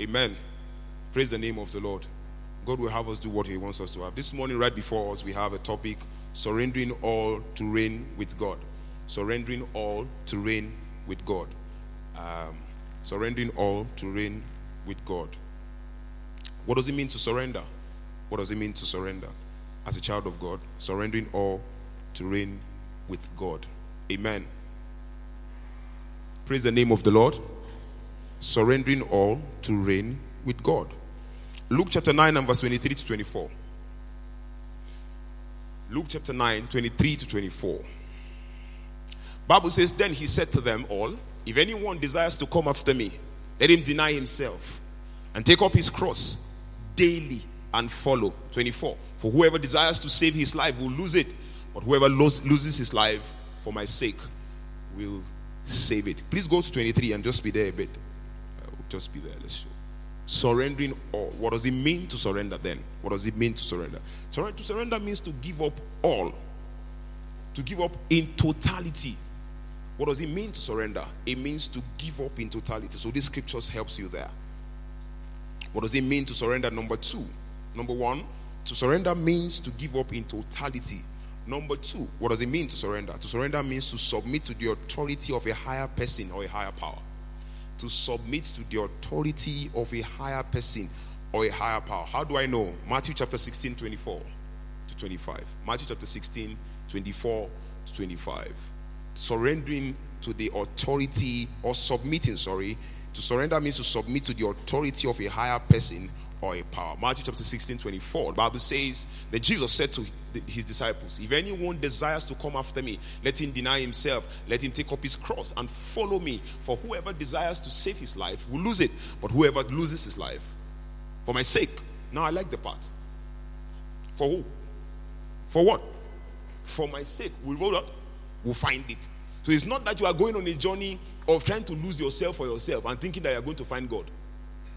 Amen. Praise the name of the Lord. God will have us do what He wants us to have. This morning, right before us, we have a topic surrendering all to reign with God. Surrendering all to reign with God. Um, surrendering all to reign with God. What does it mean to surrender? What does it mean to surrender? As a child of God, surrendering all to reign with God. Amen. Praise the name of the Lord. Surrendering all to reign with God. Luke chapter 9 and verse 23 to 24. Luke chapter 9, 23 to 24. Bible says, Then he said to them all, If anyone desires to come after me, let him deny himself and take up his cross daily and follow. 24. For whoever desires to save his life will lose it, but whoever loses his life for my sake will save it. Please go to 23 and just be there a bit. Just be there. Let's show. Surrendering all. What does it mean to surrender then? What does it mean to surrender? To surrender means to give up all, to give up in totality. What does it mean to surrender? It means to give up in totality. So this scriptures helps you there. What does it mean to surrender? Number two. Number one, to surrender means to give up in totality. Number two, what does it mean to surrender? To surrender means to submit to the authority of a higher person or a higher power. To submit to the authority of a higher person or a higher power. How do I know? Matthew chapter 16, 24 to 25. Matthew chapter 16, 24 to 25. Surrendering to the authority or submitting, sorry. To surrender means to submit to the authority of a higher person or a power. Matthew chapter 16, 24. The Bible says that Jesus said to his disciples, If anyone desires to come after me, let him deny himself, let him take up his cross and follow me. For whoever desires to save his life will lose it, but whoever loses his life, for my sake. Now I like the part. For who? For what? For my sake. We'll we'll find it. So it's not that you are going on a journey of trying to lose yourself for yourself and thinking that you're going to find God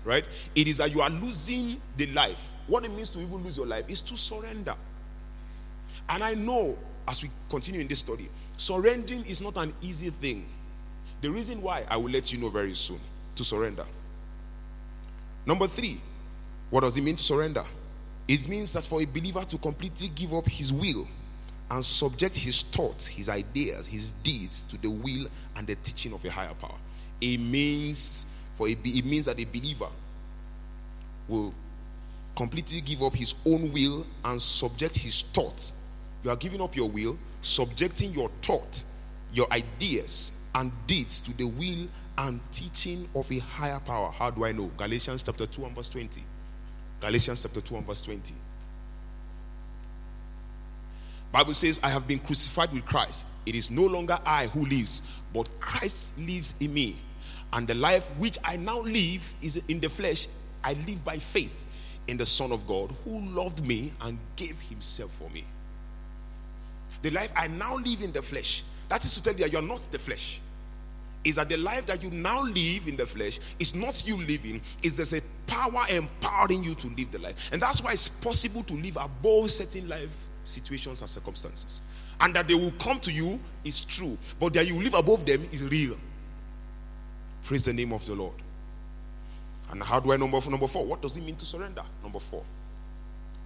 right? It is that you are losing the life. What it means to even lose your life is to surrender. And I know as we continue in this study, surrendering is not an easy thing. The reason why I will let you know very soon to surrender. Number three, what does it mean to surrender? It means that for a believer to completely give up his will and subject his thoughts, his ideas, his deeds to the will and the teaching of a higher power. It means for it means that a believer will completely give up his own will and subject his thought. You are giving up your will, subjecting your thought, your ideas, and deeds to the will and teaching of a higher power. How do I know? Galatians chapter 2 and verse 20. Galatians chapter 2 and verse 20. Bible says, I have been crucified with Christ. It is no longer I who lives, but Christ lives in me. And the life which I now live is in the flesh. I live by faith in the Son of God who loved me and gave himself for me. The life I now live in the flesh, that is to tell you that you're not the flesh. Is that the life that you now live in the flesh is not you living, is there's a power empowering you to live the life. And that's why it's possible to live above certain life situations and circumstances. And that they will come to you is true, but that you live above them is real. Praise the name of the Lord. And how do I number four? number four? What does it mean to surrender? Number four.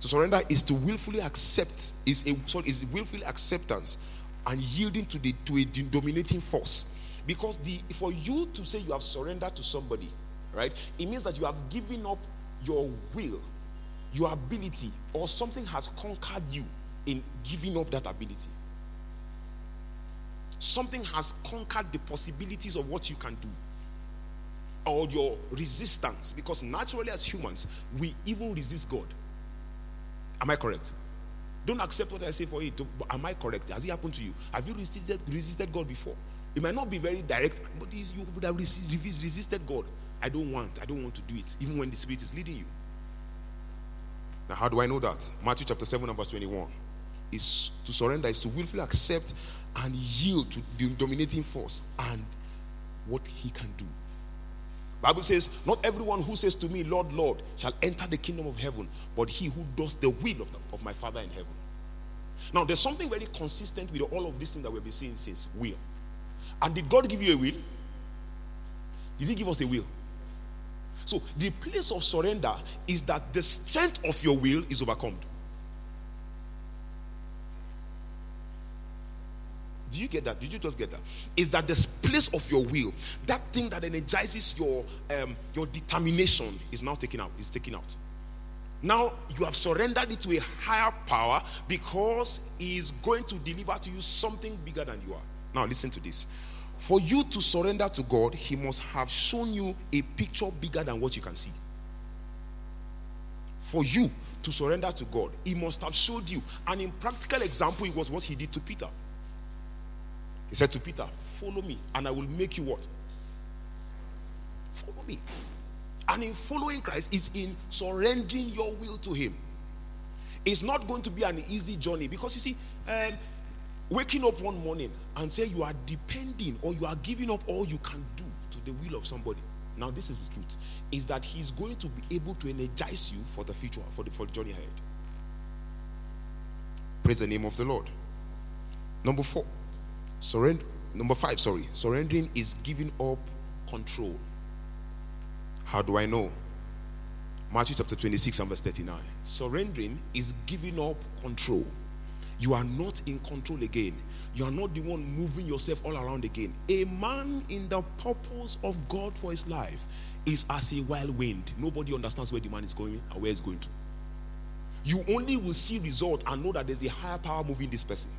To surrender is to willfully accept, is a sorry, is willfully acceptance and yielding to the to a dominating force. Because the for you to say you have surrendered to somebody, right, it means that you have given up your will, your ability, or something has conquered you in giving up that ability. Something has conquered the possibilities of what you can do or your resistance because naturally as humans we even resist god. Am i correct? Don't accept what i say for it. Am i correct? Has it happened to you? Have you resisted resisted god before? It might not be very direct but you would have resisted god. I don't want i don't want to do it even when the spirit is leading you. Now how do i know that? Matthew chapter 7 verse 21 is to surrender is to willfully accept and yield to the dominating force and what he can do Bible says, Not everyone who says to me, Lord, Lord, shall enter the kingdom of heaven, but he who does the will of, the, of my Father in heaven. Now, there's something very consistent with all of these things that we've been seeing since will. And did God give you a will? Did He give us a will? So the place of surrender is that the strength of your will is overcome. Do you get that? Did you just get that? Is that the place of your will, that thing that energizes your um, your determination, is now taken out. Is taken out. Now you have surrendered it to a higher power because he is going to deliver to you something bigger than you are. Now listen to this. For you to surrender to God, he must have shown you a picture bigger than what you can see. For you to surrender to God, he must have showed you. And in practical example, it was what he did to Peter. He said to Peter, Follow me, and I will make you what? Follow me. And in following Christ is in surrendering your will to Him. It's not going to be an easy journey because you see, um, waking up one morning and say you are depending or you are giving up all you can do to the will of somebody. Now, this is the truth: is that He's going to be able to energize you for the future, for the for the journey ahead. Praise the name of the Lord. Number four. Surrender. Number five, sorry. Surrendering is giving up control. How do I know? Matthew chapter 26 and verse 39. Surrendering is giving up control. You are not in control again. You are not the one moving yourself all around again. A man in the purpose of God for his life is as a wild wind. Nobody understands where the man is going and where he's going to. You only will see result and know that there's a higher power moving this person.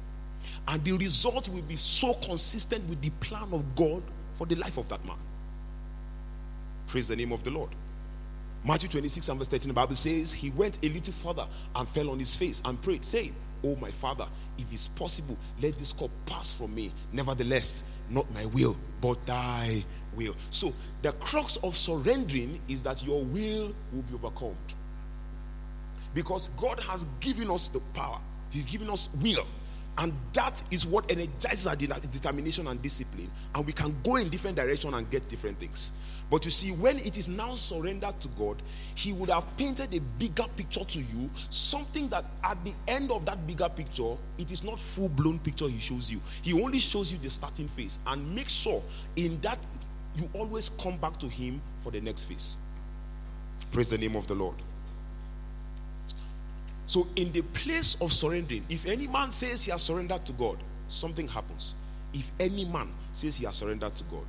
And the result will be so consistent with the plan of God for the life of that man. Praise the name of the Lord. Matthew 26 and verse 13, the Bible says, He went a little further and fell on his face and prayed, saying, Oh, my father, if it's possible, let this cup pass from me. Nevertheless, not my will, but thy will. So, the crux of surrendering is that your will will be overcome. Because God has given us the power, He's given us will. And that is what energizes our determination and discipline. And we can go in different direction and get different things. But you see, when it is now surrendered to God, He would have painted a bigger picture to you, something that at the end of that bigger picture, it is not full blown picture He shows you. He only shows you the starting phase, and make sure in that you always come back to Him for the next phase. Praise the name of the Lord. So, in the place of surrendering, if any man says he has surrendered to God, something happens. If any man says he has surrendered to God,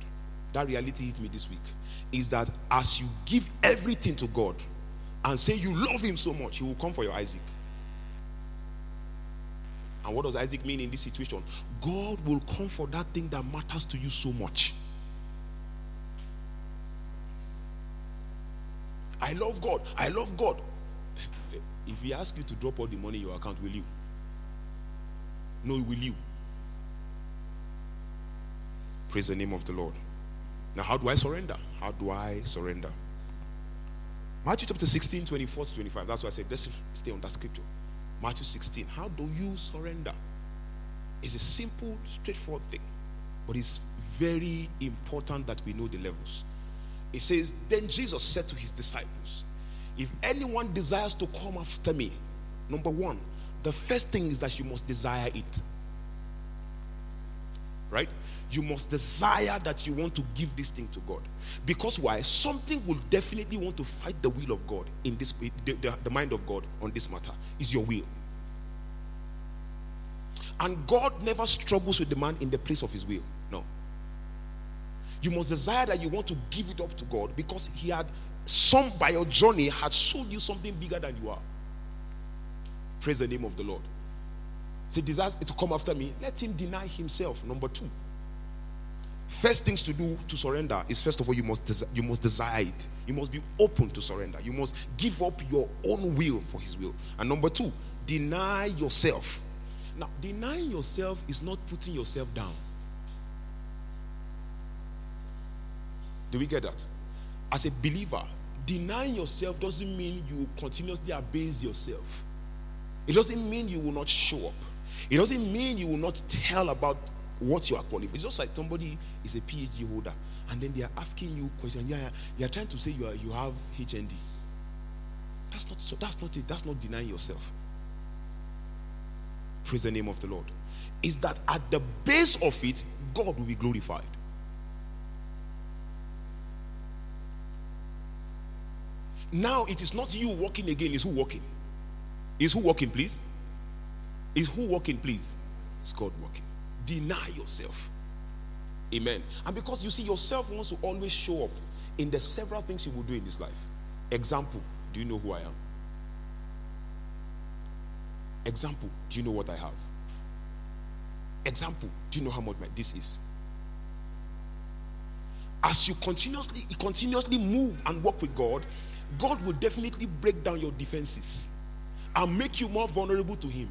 that reality hit me this week is that as you give everything to God and say you love him so much, he will come for your Isaac. And what does Isaac mean in this situation? God will come for that thing that matters to you so much. I love God. I love God. If he asks you to drop all the money in your account, will you? No, will you? Praise the name of the Lord. Now, how do I surrender? How do I surrender? Matthew chapter 16, 24 to 25. That's why I said, let's stay on that scripture. Matthew 16. How do you surrender? It's a simple, straightforward thing, but it's very important that we know the levels. It says, Then Jesus said to his disciples, if anyone desires to come after me, number one, the first thing is that you must desire it. Right? You must desire that you want to give this thing to God. Because why? Something will definitely want to fight the will of God in this, the, the, the mind of God on this matter. Is your will. And God never struggles with the man in the place of his will. No. You must desire that you want to give it up to God because He had some by your journey had showed you something bigger than you are. Praise the name of the Lord. He desires to come after me. Let him deny himself. Number two. First things to do to surrender is first of all you must desi- you must desire it. You must be open to surrender. You must give up your own will for his will. And number two, deny yourself. Now, denying yourself is not putting yourself down. Do we get that? As a believer, denying yourself doesn't mean you continuously abase yourself. It doesn't mean you will not show up. It doesn't mean you will not tell about what you are qualified. It's just like somebody is a PhD holder and then they are asking you questions. Yeah, they are trying to say you are, you have HND. That's not so. That's not it. That's not denying yourself. Praise the name of the Lord. Is that at the base of it, God will be glorified. Now it is not you walking again, it's who walking? Is who walking, please? Is who walking, please? It's God walking. Deny yourself. Amen. And because you see, yourself wants to always show up in the several things you will do in this life. Example, do you know who I am? Example, do you know what I have? Example, do you know how much my this is? As you continuously continuously move and work with God, God will definitely break down your defenses and make you more vulnerable to Him.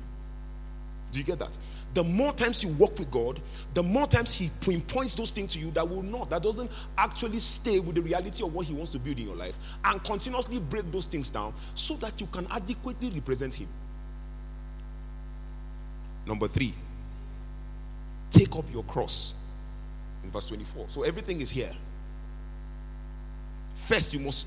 Do you get that? The more times you walk with God, the more times He pinpoints those things to you that will not, that doesn't actually stay with the reality of what He wants to build in your life, and continuously break those things down so that you can adequately represent Him. Number three, take up your cross in verse 24. So everything is here. First, you must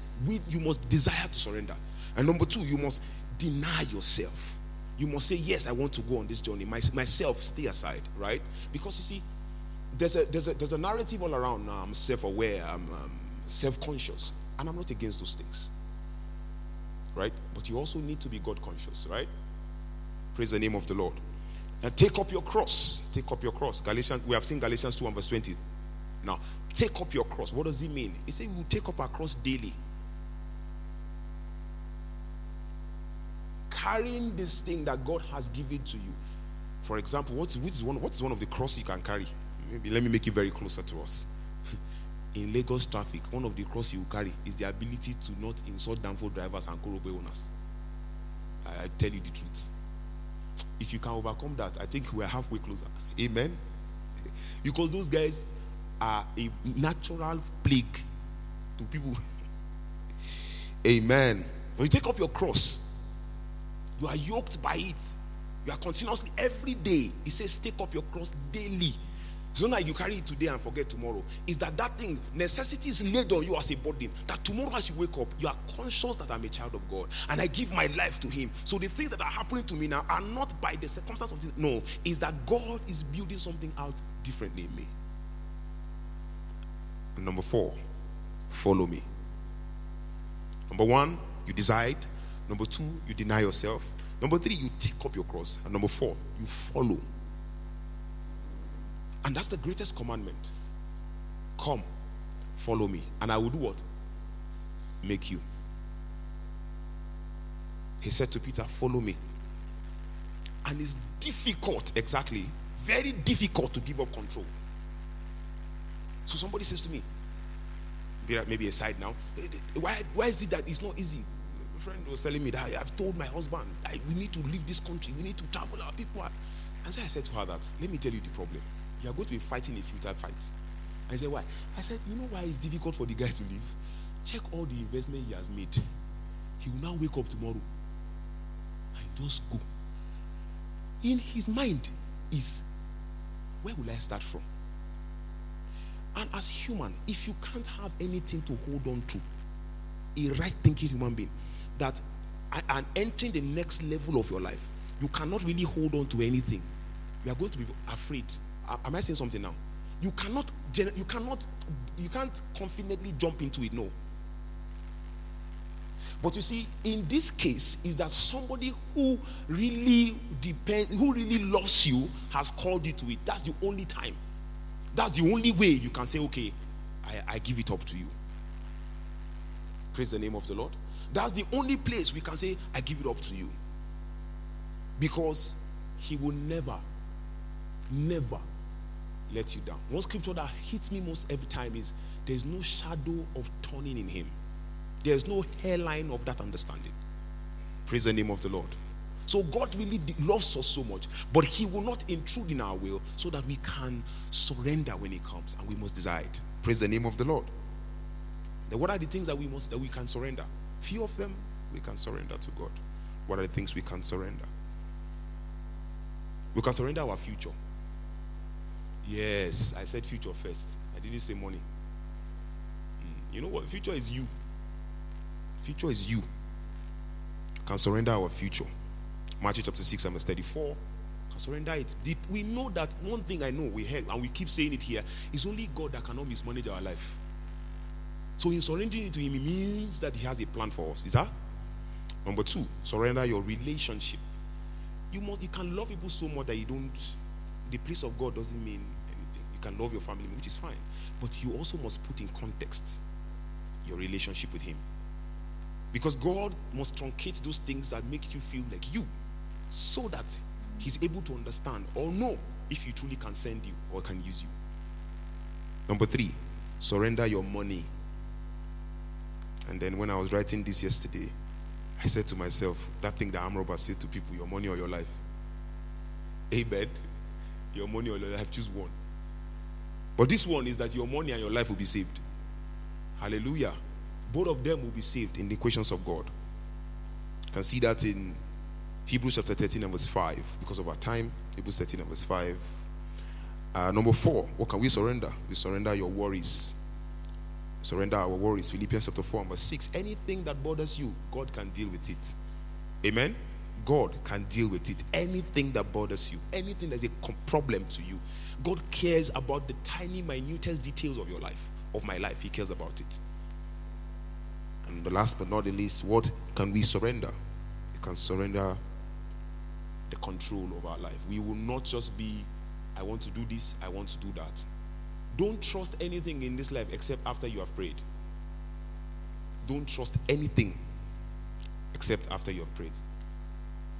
you must desire to surrender. And number two, you must deny yourself. You must say, Yes, I want to go on this journey. My, myself, stay aside, right? Because you see, there's a there's a there's a narrative all around now. I'm self-aware, I'm um, self-conscious, and I'm not against those things. Right? But you also need to be God conscious, right? Praise the name of the Lord. And take up your cross. Take up your cross. Galatians, we have seen Galatians 2 and verse 20. Now, take up your cross. What does it mean? He said we will take up our cross daily. Carrying this thing that God has given to you. For example, what is one, what is one of the crosses you can carry? Maybe let me make it very closer to us. In Lagos traffic, one of the crosses you carry is the ability to not insult danfo drivers and korope owners. I, I tell you the truth. If you can overcome that, I think we're halfway closer. Amen. Because those guys are a natural plague to people. Amen. When you take up your cross, you are yoked by it. You are continuously, every day, it says, take up your cross daily. It's not like you carry it today and forget tomorrow. Is that that thing, necessity is laid on you as a burden. That tomorrow as you wake up, you are conscious that I'm a child of God and I give my life to Him. So the things that are happening to me now are not by the circumstance of this. No, is that God is building something out differently in me. Number four, follow me. Number one, you decide. Number two, you deny yourself. Number three, you take up your cross. And number four, you follow. And that's the greatest commandment. Come, follow me. And I will do what? Make you. He said to Peter, Follow me. And it's difficult, exactly, very difficult to give up control. So somebody says to me, maybe a side now, why, why is it that it's not easy? A friend was telling me that I have told my husband, we need to leave this country, we need to travel, our people are. And so I said to her that, let me tell you the problem you are going to be fighting a futile fight. I said, why? I said, you know why it's difficult for the guy to leave? Check all the investment he has made. He will now wake up tomorrow and just go. In his mind is, where will I start from? And as human, if you can't have anything to hold on to, a right thinking human being, that and entering the next level of your life, you cannot really hold on to anything. You are going to be afraid am I saying something now? You cannot, you cannot, you can't confidently jump into it. No. But you see, in this case, is that somebody who really depends, who really loves you, has called you to it. That's the only time. That's the only way you can say, okay, I, I give it up to you. Praise the name of the Lord. That's the only place we can say, I give it up to you. Because he will never, never let you down. One scripture that hits me most every time is there's no shadow of turning in him. There's no hairline of that understanding. Praise the name of the Lord. So God really loves us so much, but He will not intrude in our will so that we can surrender when He comes, and we must decide. Praise the name of the Lord. Then what are the things that we must that we can surrender? Few of them we can surrender to God. What are the things we can surrender? We can surrender our future. Yes, I said future first. I didn't say money. Mm, you know what? Future is you. Future is you. Can surrender our future. Matthew chapter 6, verse 34. Surrender it. We know that one thing I know we heard, and we keep saying it here, is only God that cannot mismanage our life. So in surrendering it to him, it means that he has a plan for us. Is that? Number two, surrender your relationship. You must you can love people so much that you don't the place of God doesn't mean anything. You can love your family, which is fine. But you also must put in context your relationship with him. Because God must truncate those things that make you feel like you so that he's able to understand or know if he truly can send you or can use you. Number three, surrender your money. And then when I was writing this yesterday, I said to myself, that thing that Amroba said to people, your money or your life. Amen. Your money or your life, choose one. But this one is that your money and your life will be saved. Hallelujah. Both of them will be saved in the equations of God. You can see that in Hebrews chapter 13 and verse 5. Because of our time, Hebrews 13 and verse 5. Uh, number four, what can we surrender? We surrender your worries. Surrender our worries. Philippians chapter 4 and verse 6. Anything that bothers you, God can deal with it. Amen. God can deal with it. Anything that bothers you, anything that's a problem to you, God cares about the tiny, minutest details of your life, of my life. He cares about it. And the last but not the least, what can we surrender? You can surrender the control of our life. We will not just be, I want to do this, I want to do that. Don't trust anything in this life except after you have prayed. Don't trust anything except after you have prayed.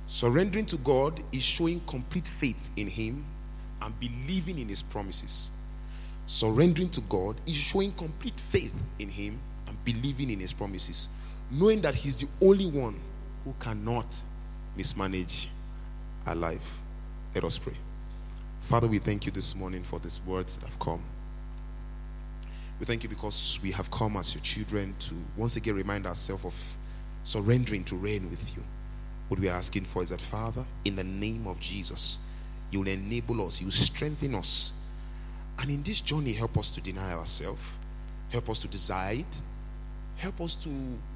Surrendering to God is showing complete faith in Him and believing in His promises. Surrendering to God is showing complete faith in Him and believing in His promises, knowing that He's the only one who cannot mismanage life. Let us pray. Father, we thank you this morning for these words that have come. We thank you because we have come as your children to once again remind ourselves of surrendering to reign with you. What we are asking for is that, Father, in the name of Jesus, you will enable us, you will strengthen us. And in this journey, help us to deny ourselves, help us to decide, help us to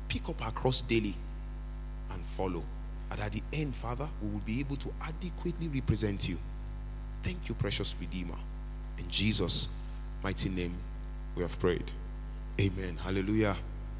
pick up our cross daily and follow. And at the end, Father, we will be able to adequately represent you. Thank you, precious Redeemer. In Jesus' mighty name, we have prayed. Amen. Hallelujah.